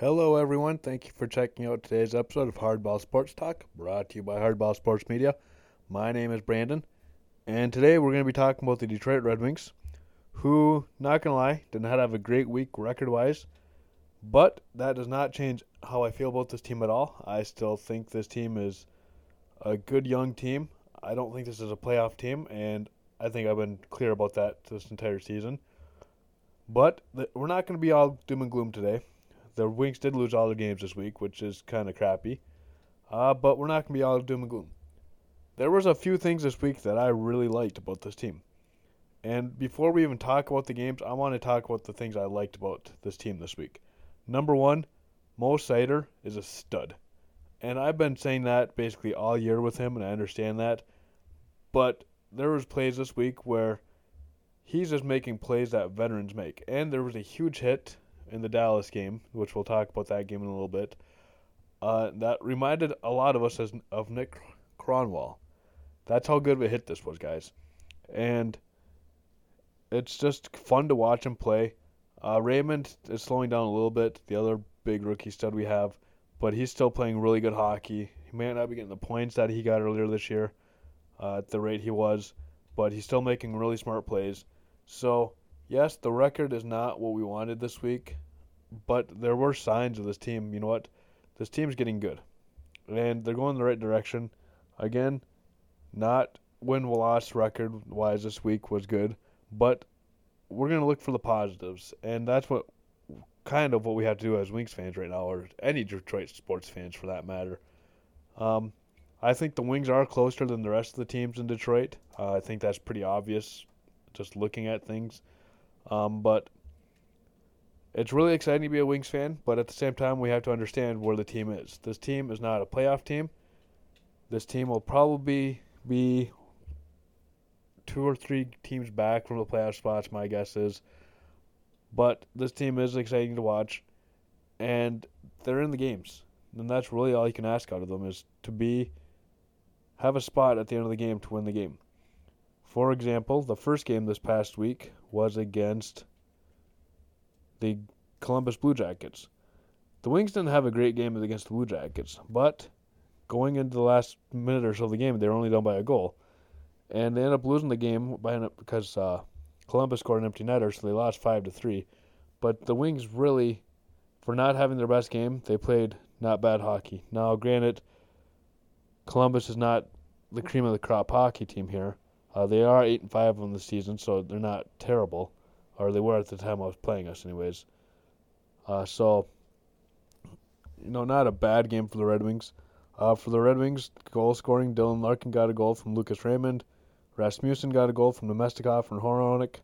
Hello, everyone. Thank you for checking out today's episode of Hardball Sports Talk, brought to you by Hardball Sports Media. My name is Brandon, and today we're going to be talking about the Detroit Red Wings, who, not going to lie, did not have a great week record wise, but that does not change how I feel about this team at all. I still think this team is a good young team. I don't think this is a playoff team, and I think I've been clear about that this entire season. But we're not going to be all doom and gloom today. The Wings did lose all their games this week, which is kind of crappy. Uh, but we're not going to be all doom and gloom. There was a few things this week that I really liked about this team. And before we even talk about the games, I want to talk about the things I liked about this team this week. Number one, Mo Seider is a stud. And I've been saying that basically all year with him, and I understand that. But there was plays this week where he's just making plays that veterans make. And there was a huge hit in the Dallas game, which we'll talk about that game in a little bit. Uh, that reminded a lot of us as, of Nick Kronwall. That's how good of a hit this was, guys. And it's just fun to watch him play. Uh, Raymond is slowing down a little bit, the other big rookie stud we have, but he's still playing really good hockey. He may not be getting the points that he got earlier this year uh, at the rate he was, but he's still making really smart plays. So, yes, the record is not what we wanted this week, but there were signs of this team. You know what? This team's getting good, and they're going in the right direction. Again, not win loss record wise this week was good, but we're to look for the positives, and that's what kind of what we have to do as Wings fans right now, or any Detroit sports fans for that matter. Um, I think the Wings are closer than the rest of the teams in Detroit. Uh, I think that's pretty obvious, just looking at things. Um, but it's really exciting to be a Wings fan, but at the same time, we have to understand where the team is. This team is not a playoff team. This team will probably be two or three teams back from the playoff spots, my guess is. But this team is exciting to watch, and they're in the games, and that's really all you can ask out of them is to be have a spot at the end of the game to win the game. For example, the first game this past week was against the Columbus Blue Jackets. The Wings didn't have a great game against the Blue Jackets, but going into the last minute or so of the game, they were only down by a goal and they ended up losing the game by because uh, Columbus scored an empty netter, so they lost five to three. But the Wings really, for not having their best game, they played not bad hockey. Now, granted, Columbus is not the cream of the crop hockey team here. Uh, they are eight and five on the season, so they're not terrible, or they were at the time I was playing us, anyways. Uh, so, you know, not a bad game for the Red Wings. Uh, for the Red Wings, goal scoring, Dylan Larkin got a goal from Lucas Raymond. Rasmussen got a goal from Namestnikov and Hronek,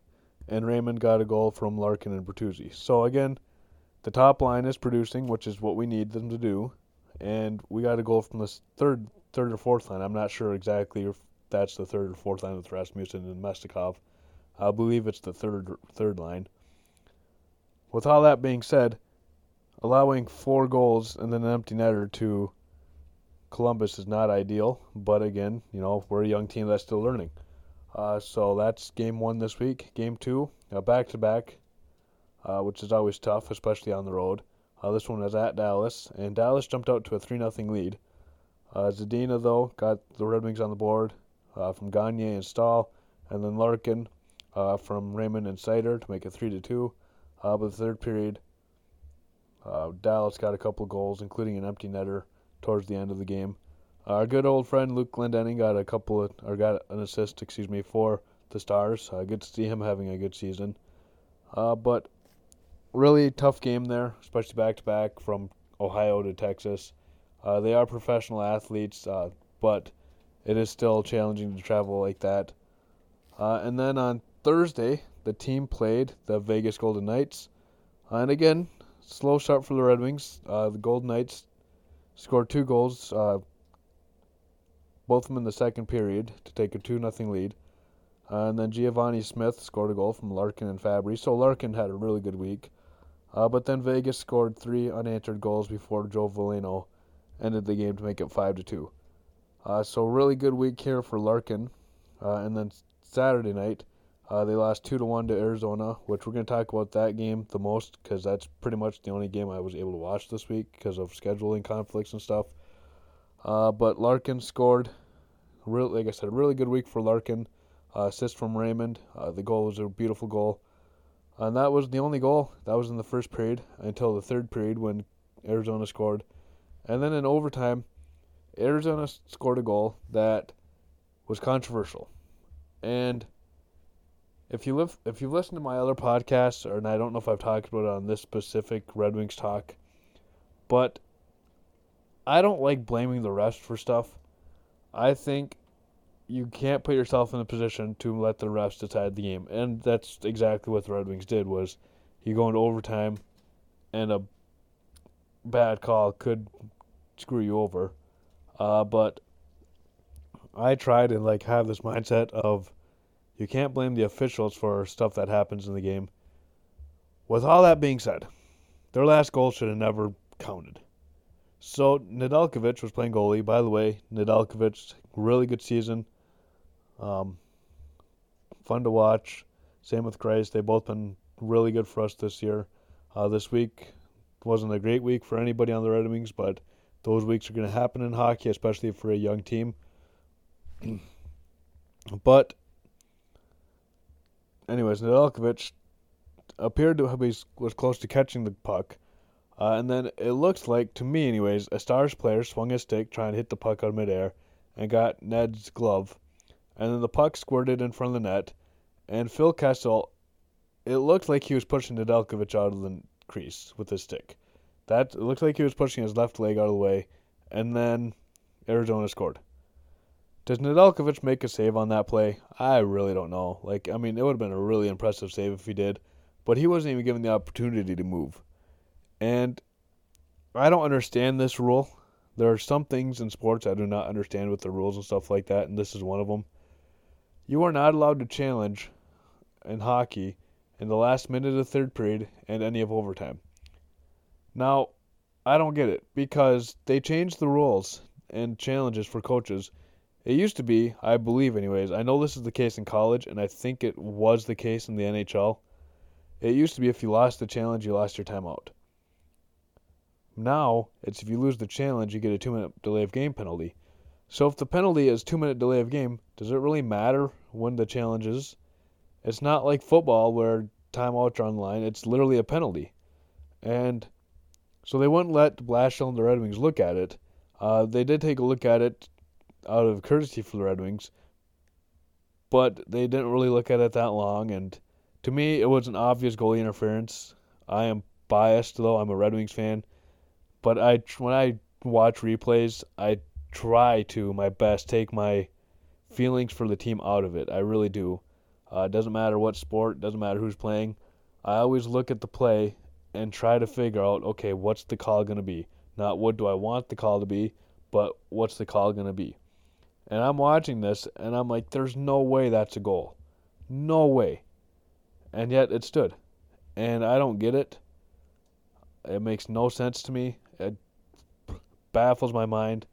and Raymond got a goal from Larkin and Bertuzzi. So again, the top line is producing, which is what we need them to do, and we got a goal from the third, third or fourth line. I'm not sure exactly that's the third or fourth line with Rasmussen and Namestnikov. I believe it's the third third line. With all that being said, allowing four goals and then an empty netter to Columbus is not ideal, but again, you know, we're a young team that's still learning. Uh, so that's game one this week. Game two, back to back, which is always tough, especially on the road. Uh, this one was at Dallas, and Dallas jumped out to a 3 0 lead. Uh, Zadina, though, got the Red Wings on the board uh, from Gagner and Stahl, and then Larkin uh, from Raymond and Seider to make it 3 to 2. Uh, but the third period, uh, Dallas got a couple of goals, including an empty netter towards the end of the game. Our good old friend Luke Glendening got a couple of, or got an assist, excuse me, for the Stars. Uh, good to see him having a good season. Uh, but really tough game there, especially back to back from Ohio to Texas. Uh, they are professional athletes, uh, but it is still challenging to travel like that. Uh, and then on Thursday, the team played the Vegas Golden Knights. and again, slow start for the Red Wings. Uh, the Golden Knights scored two goals both of them in the second period to take a 2 0 lead. Uh, and then Givani Smith scored a goal from Larkin and Fabry. So Larkin had a really good week. Uh, but then Vegas scored three unanswered goals before Joe Veleno ended the game to make it 5 to 2. Uh, so really good week here for Larkin. Uh, and then Saturday night, Uh, they lost two to one to Arizona, which we're going to talk about that game the most because that's pretty much the only game I was able to watch this week because of scheduling conflicts and stuff. Uh, but Larkin scored, real, like I said, a really good week for Larkin. Uh, assist from Raymond. Uh, the goal was a beautiful goal, and that was the only goal. That was in the first period until the third period when Arizona scored, and then in overtime, Arizona scored a goal that was controversial, and if you live, if you've listened to my other podcasts, or and I don't know if I've talked about it on this specific Red Wings talk, but I don't like blaming the refs for stuff. I think you can't put yourself in a position to let the refs decide the game, and that's exactly what the Red Wings did. Was you go into overtime, and a bad call could screw you over. Uh, but I tried and like have this mindset of you can't blame the officials for stuff that happens in the game. With all that being said, their last goal should have never counted. So Nedeljkovic was playing goalie. By the way, Nedeljkovic, really good season. Um, fun to watch. Same with Greiss. They've both been really good for us this year. Uh, this week wasn't a great week for anybody on the Red Wings, but those weeks are going to happen in hockey, especially for a young team. but anyways, Nedeljkovic appeared to be was close to catching the puck, uh, and then it looks like to me, anyways, a Stars player swung his stick trying to hit the puck out of midair and got Ned's glove, and then the puck squirted in front of the net, and Phil Kessel, it looked like he was pushing Nedeljkovic out of the crease with his stick. That looked like he was pushing his left leg out of the way, and then Arizona scored. Does Nedeljkovic make a save on that play? I really don't know. Like, I mean, it would have been a really impressive save if he did, but he wasn't even given the opportunity to move. And I don't understand this rule. There are some things in sports I do not understand with the rules and stuff like that, and this is one of them. You are not allowed to challenge in hockey in the last minute of the third period and any of overtime. Now, I don't get it because they changed the rules and challenges for coaches it used to be, I believe, anyways. I know this is the case in college, and I think it was the case in the NHL. It used to be if you lost the challenge, you lost your timeout. Now, it's if you lose the challenge, you get a two minute delay of game penalty. So if the penalty is two minute delay of game, does it really matter when the challenge is? It's not like football where timeouts are on line. It's literally a penalty. And so they wouldn't let Blashill and the Red Wings look at it. Uh, they did take a look at it out of courtesy for the Red Wings. But they didn't really look at it that long, and to me, it was an obvious goalie interference. I am biased, though I'm a Red Wings fan, but I when I watch replays, I try to my best take my feelings for the team out of it. I really do. Uh, it doesn't matter what sport, doesn't matter who's playing. I always look at the play and try to figure out, okay, what's the call going to be? Not what do I want the call to be, but what's the call going to be? And I'm watching this and I'm like, there's no way that's a goal. No way. And yet it stood. And I don't get it. It makes no sense to me. It baffles my mind.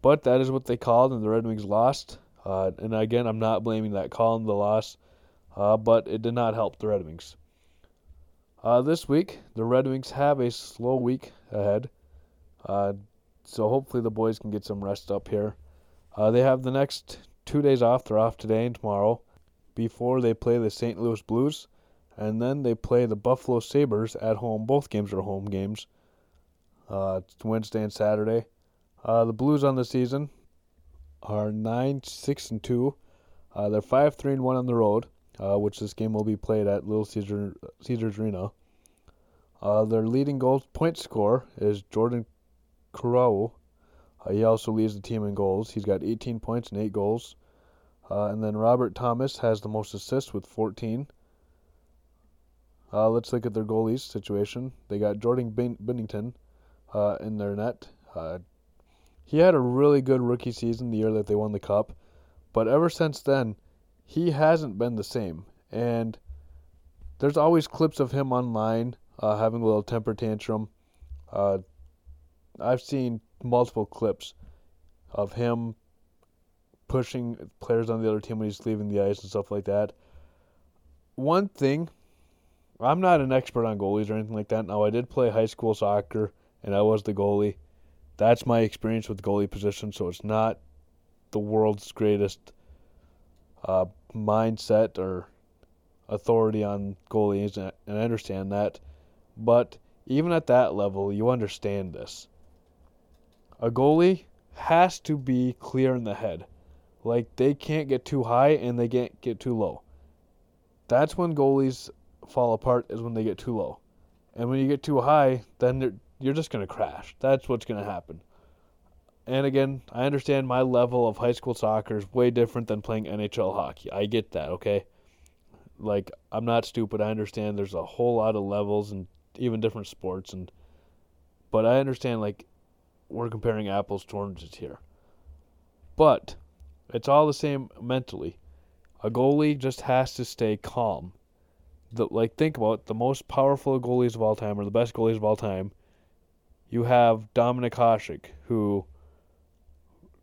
But that is what they called, and the Red Wings lost. Uh, and again, I'm not blaming that call and the loss, uh, but it did not help the Red Wings. Uh, this week, the Red Wings have a slow week ahead. Uh, so hopefully the boys can get some rest up here. Uh, they have the next two days off. They're off today and tomorrow before they play the St. Louis Blues. And then they play the Buffalo Sabres at home. Both games are home games. Uh, Wednesday and Saturday. Uh, the Blues on the season are 9 6 and 2. Uh, they're 5 3 and 1 on the road, uh, which this game will be played at Little Caesar, Caesars Arena. Uh, their leading goal point scorer is Jordan Kyrou uh, he also leads the team in goals. He's got 18 points and 8 goals. Uh, and then Robert Thomas has the most assists with 14. Uh, let's look at their goalies situation. They got Jordan Binnington uh, in their net. He had a really good rookie season the year that they won the cup, but ever since then, he hasn't been the same. And there's always clips of him online uh, having a little temper tantrum. I've seen multiple clips of him pushing players on the other team when he's leaving the ice and stuff like that. one thing, I'm not an expert on goalies or anything like that. Now, I did play high school soccer, and I was the goalie. That's my experience with goalie position, so it's not the world's greatest uh, mindset or authority on goalies, and I understand that. But even at that level, you understand this. A goalie has to be clear in the head. Like they can't get too high and they can't get too low. That's when goalies fall apart is when they get too low. And when you get too high, then you're just going to crash. That's what's going to happen. And again, I understand my level of high school soccer is way different than playing NHL hockey. I get that, okay? Like I'm not stupid. I understand there's a whole lot of levels and even different sports and but I understand like we're comparing apples to oranges here. But it's all the same mentally. A goalie just has to stay calm. The, like think about it, the most powerful goalies of all time or the best goalies of all time. You have Dominik Hasek, who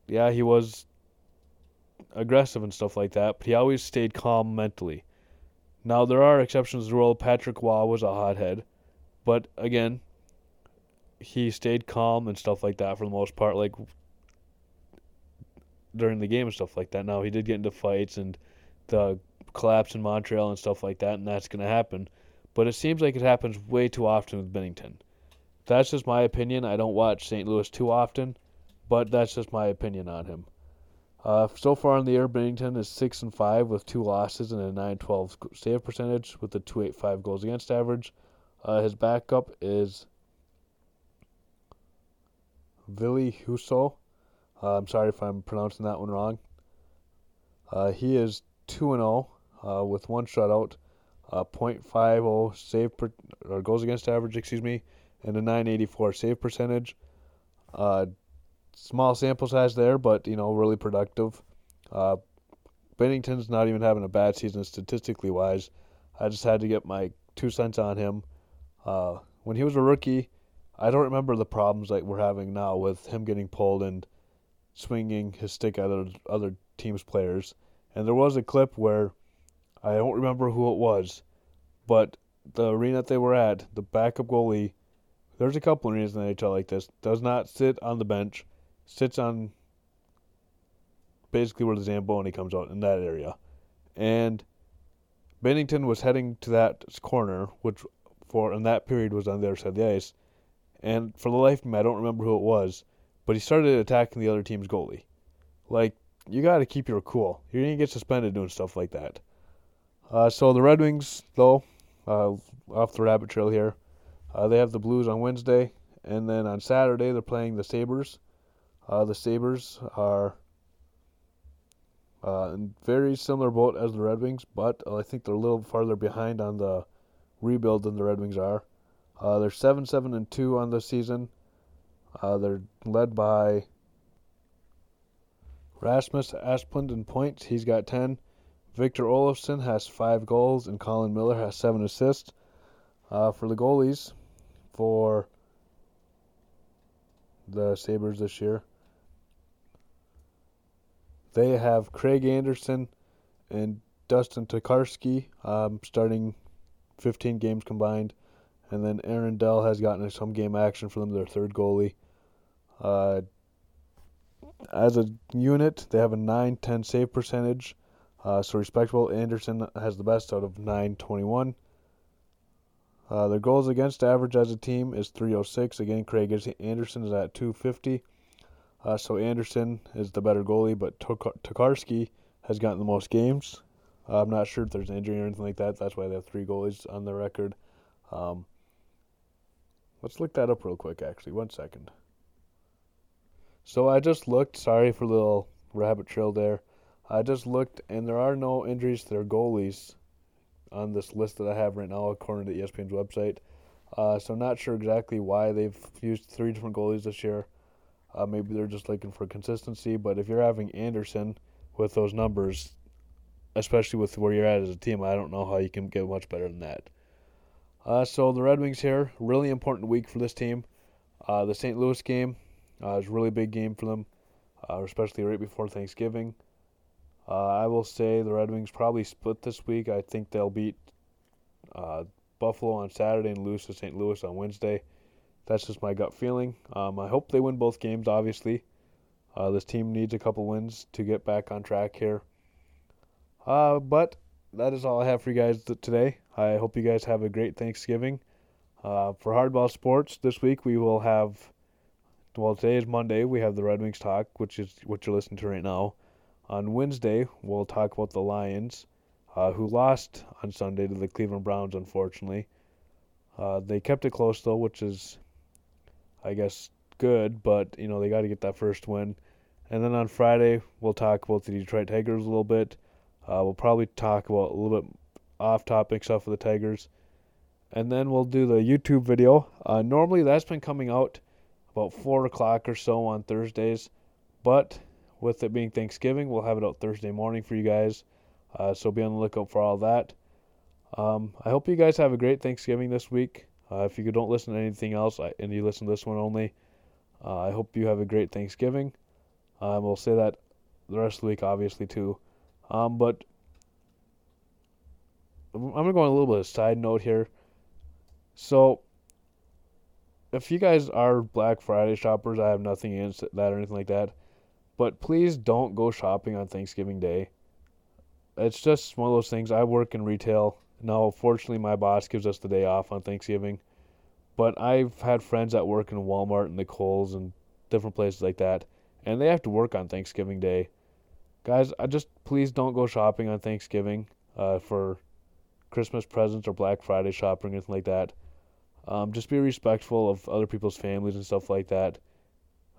yeah, he was aggressive and stuff like that, but he always stayed calm mentally. Now there are exceptions to the rule. Patrick Roy was a hothead, but again, he stayed calm and stuff like that for the most part, like during the game and stuff like that. Now he did get into fights and the collapse in Montreal and stuff like that, and that's going to happen. But it seems like it happens way too often with Binnington. That's just my opinion. I don't watch St. Louis too often, but that's just my opinion on him. Uh, so far in the year, Binnington is six and five with two losses and a 9-12 save percentage with a 2.85 goals against average. Uh, his backup is Ville Husso. Uh, I'm sorry if I'm pronouncing that one wrong. Uh, he is 2 and 0 uh, with one shutout, uh, 0.50 save per, or goals against average, excuse me, and a 984 save percentage. Small sample size there, but you know really productive. Uh, Binnington's not even having a bad season statistically wise. I just had to get my two cents on him. Uh, when he was a rookie, I don't remember the problems like we're having now with him getting pulled and swinging his stick at other, other teams' players. And there was a clip where I don't remember who it was, but the arena that they were at, the backup goalie, there's a couple arenas in the NHL like this, does not sit on the bench, sits on basically where the Zamboni comes out in that area. And Binnington was heading to that corner, which for in that period was on the other side of the ice and for the life of me, I don't remember who it was, but he started attacking the other team's goalie. Like, you got to keep your cool. You're going to get suspended doing stuff like that. Uh, so the Red Wings, though, uh, off the rabbit trail here, uh, they have the Blues on Wednesday, and then on Saturday they're playing the Sabres. Uh, the Sabres are uh, in very similar boat as the Red Wings, but I think they're a little farther behind on the rebuild than the Red Wings are. Uh, they're seven, seven, and two on the season. Uh, they're led by Rasmus Asplund in points. He's got ten. Victor Olofsson has five goals, and Colin Miller has seven assists. Uh, for the goalies, for the Sabres this year, they have Craig Anderson and Dustin Tokarski um, starting 15 games combined. And then Aaron Dell has gotten some game action for them, their third goalie. Uh, as a unit, they have a 9 10 save percentage. Uh, so respectable. Anderson has the best out of 921. Uh, their goals against average as a team is 306. Again, Craig Anderson is at 250. Uh, so Anderson is the better goalie, but Tokarski has gotten the most games. Uh, I'm not sure if there's an injury or anything like that. That's why they have three goalies on the record. Um, Let's look that up real quick, actually. One second. So I just looked. Sorry for the little rabbit trail there. I just looked, and there are no injuries to their goalies on this list that I have right now, according to ESPN's website. Uh, so not sure exactly why they've used three different goalies this year. Uh, maybe they're just looking for consistency. But if you're having Anderson with those numbers, especially with where you're at as a team, I don't know how you can get much better than that. Uh, so the Red Wings here, really important week for this team. Uh, the St. Louis game uh, is a really big game for them, uh, especially right before Thanksgiving. Uh, I will say the Red Wings probably split this week. I think they'll beat Buffalo on Saturday and lose to St. Louis on Wednesday. That's just my gut feeling. Um, I hope they win both games, obviously. Uh, this team needs a couple wins to get back on track here. Uh, but that is all I have for you guys today. I hope you guys have a great Thanksgiving. Uh, for Hardball Sports this week, we will have. Well, today is Monday. We have the Red Wings talk, which is what you're listening to right now. On Wednesday, we'll talk about the Lions, uh, who lost on Sunday to the Cleveland Browns, unfortunately. Uh, they kept it close though, which is, I guess, good. But you know they got to get that first win. And then on Friday, we'll talk about the Detroit Tigers a little bit. Uh, we'll probably talk about a little bit off-topic stuff with the Tigers and then we'll do the YouTube video. Uh, normally that's been coming out about four o'clock or so on Thursdays, but with it being Thanksgiving, we'll have it out Thursday morning for you guys. Uh, so be on the lookout for all that. Um, I hope you guys have a great Thanksgiving this week. Uh, if you don't listen to anything else and you listen to this one only, uh, I hope you have a great Thanksgiving. Um, we'll say that the rest of the week, obviously, too. Um, but I'm going to go on a little bit of a side note here. So, if you guys are Black Friday shoppers, I have nothing against that or anything like that. But please don't go shopping on Thanksgiving Day. It's just one of those things. I work in retail. Now, fortunately, my boss gives us the day off on Thanksgiving. But I've had friends that work in Walmart and the Kohl's and different places like that, and they have to work on Thanksgiving Day. Guys, I just please don't go shopping on Thanksgiving uh, for Christmas presents or Black Friday shopping or anything like that. Um, just be respectful of other people's families and stuff like that.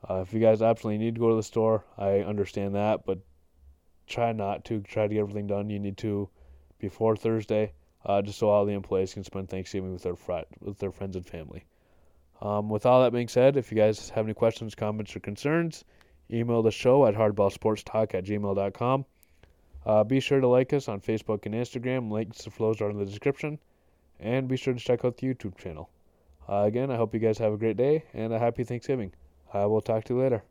Uh, if you guys absolutely need to go to the store, I understand that, but try not to. Try to get everything done you need to before Thursday, uh, just so all the employees can spend Thanksgiving with their fr- with their friends and family. Um, with all that being said, if you guys have any questions, comments, or concerns, email the show at hardballsportstalk at gmail.com. Uh, be sure to like us on Facebook and Instagram. Links to flows are in the description. And be sure to check out the YouTube channel. Uh, again, I hope you guys have a great day and a happy Thanksgiving. I will talk to you later.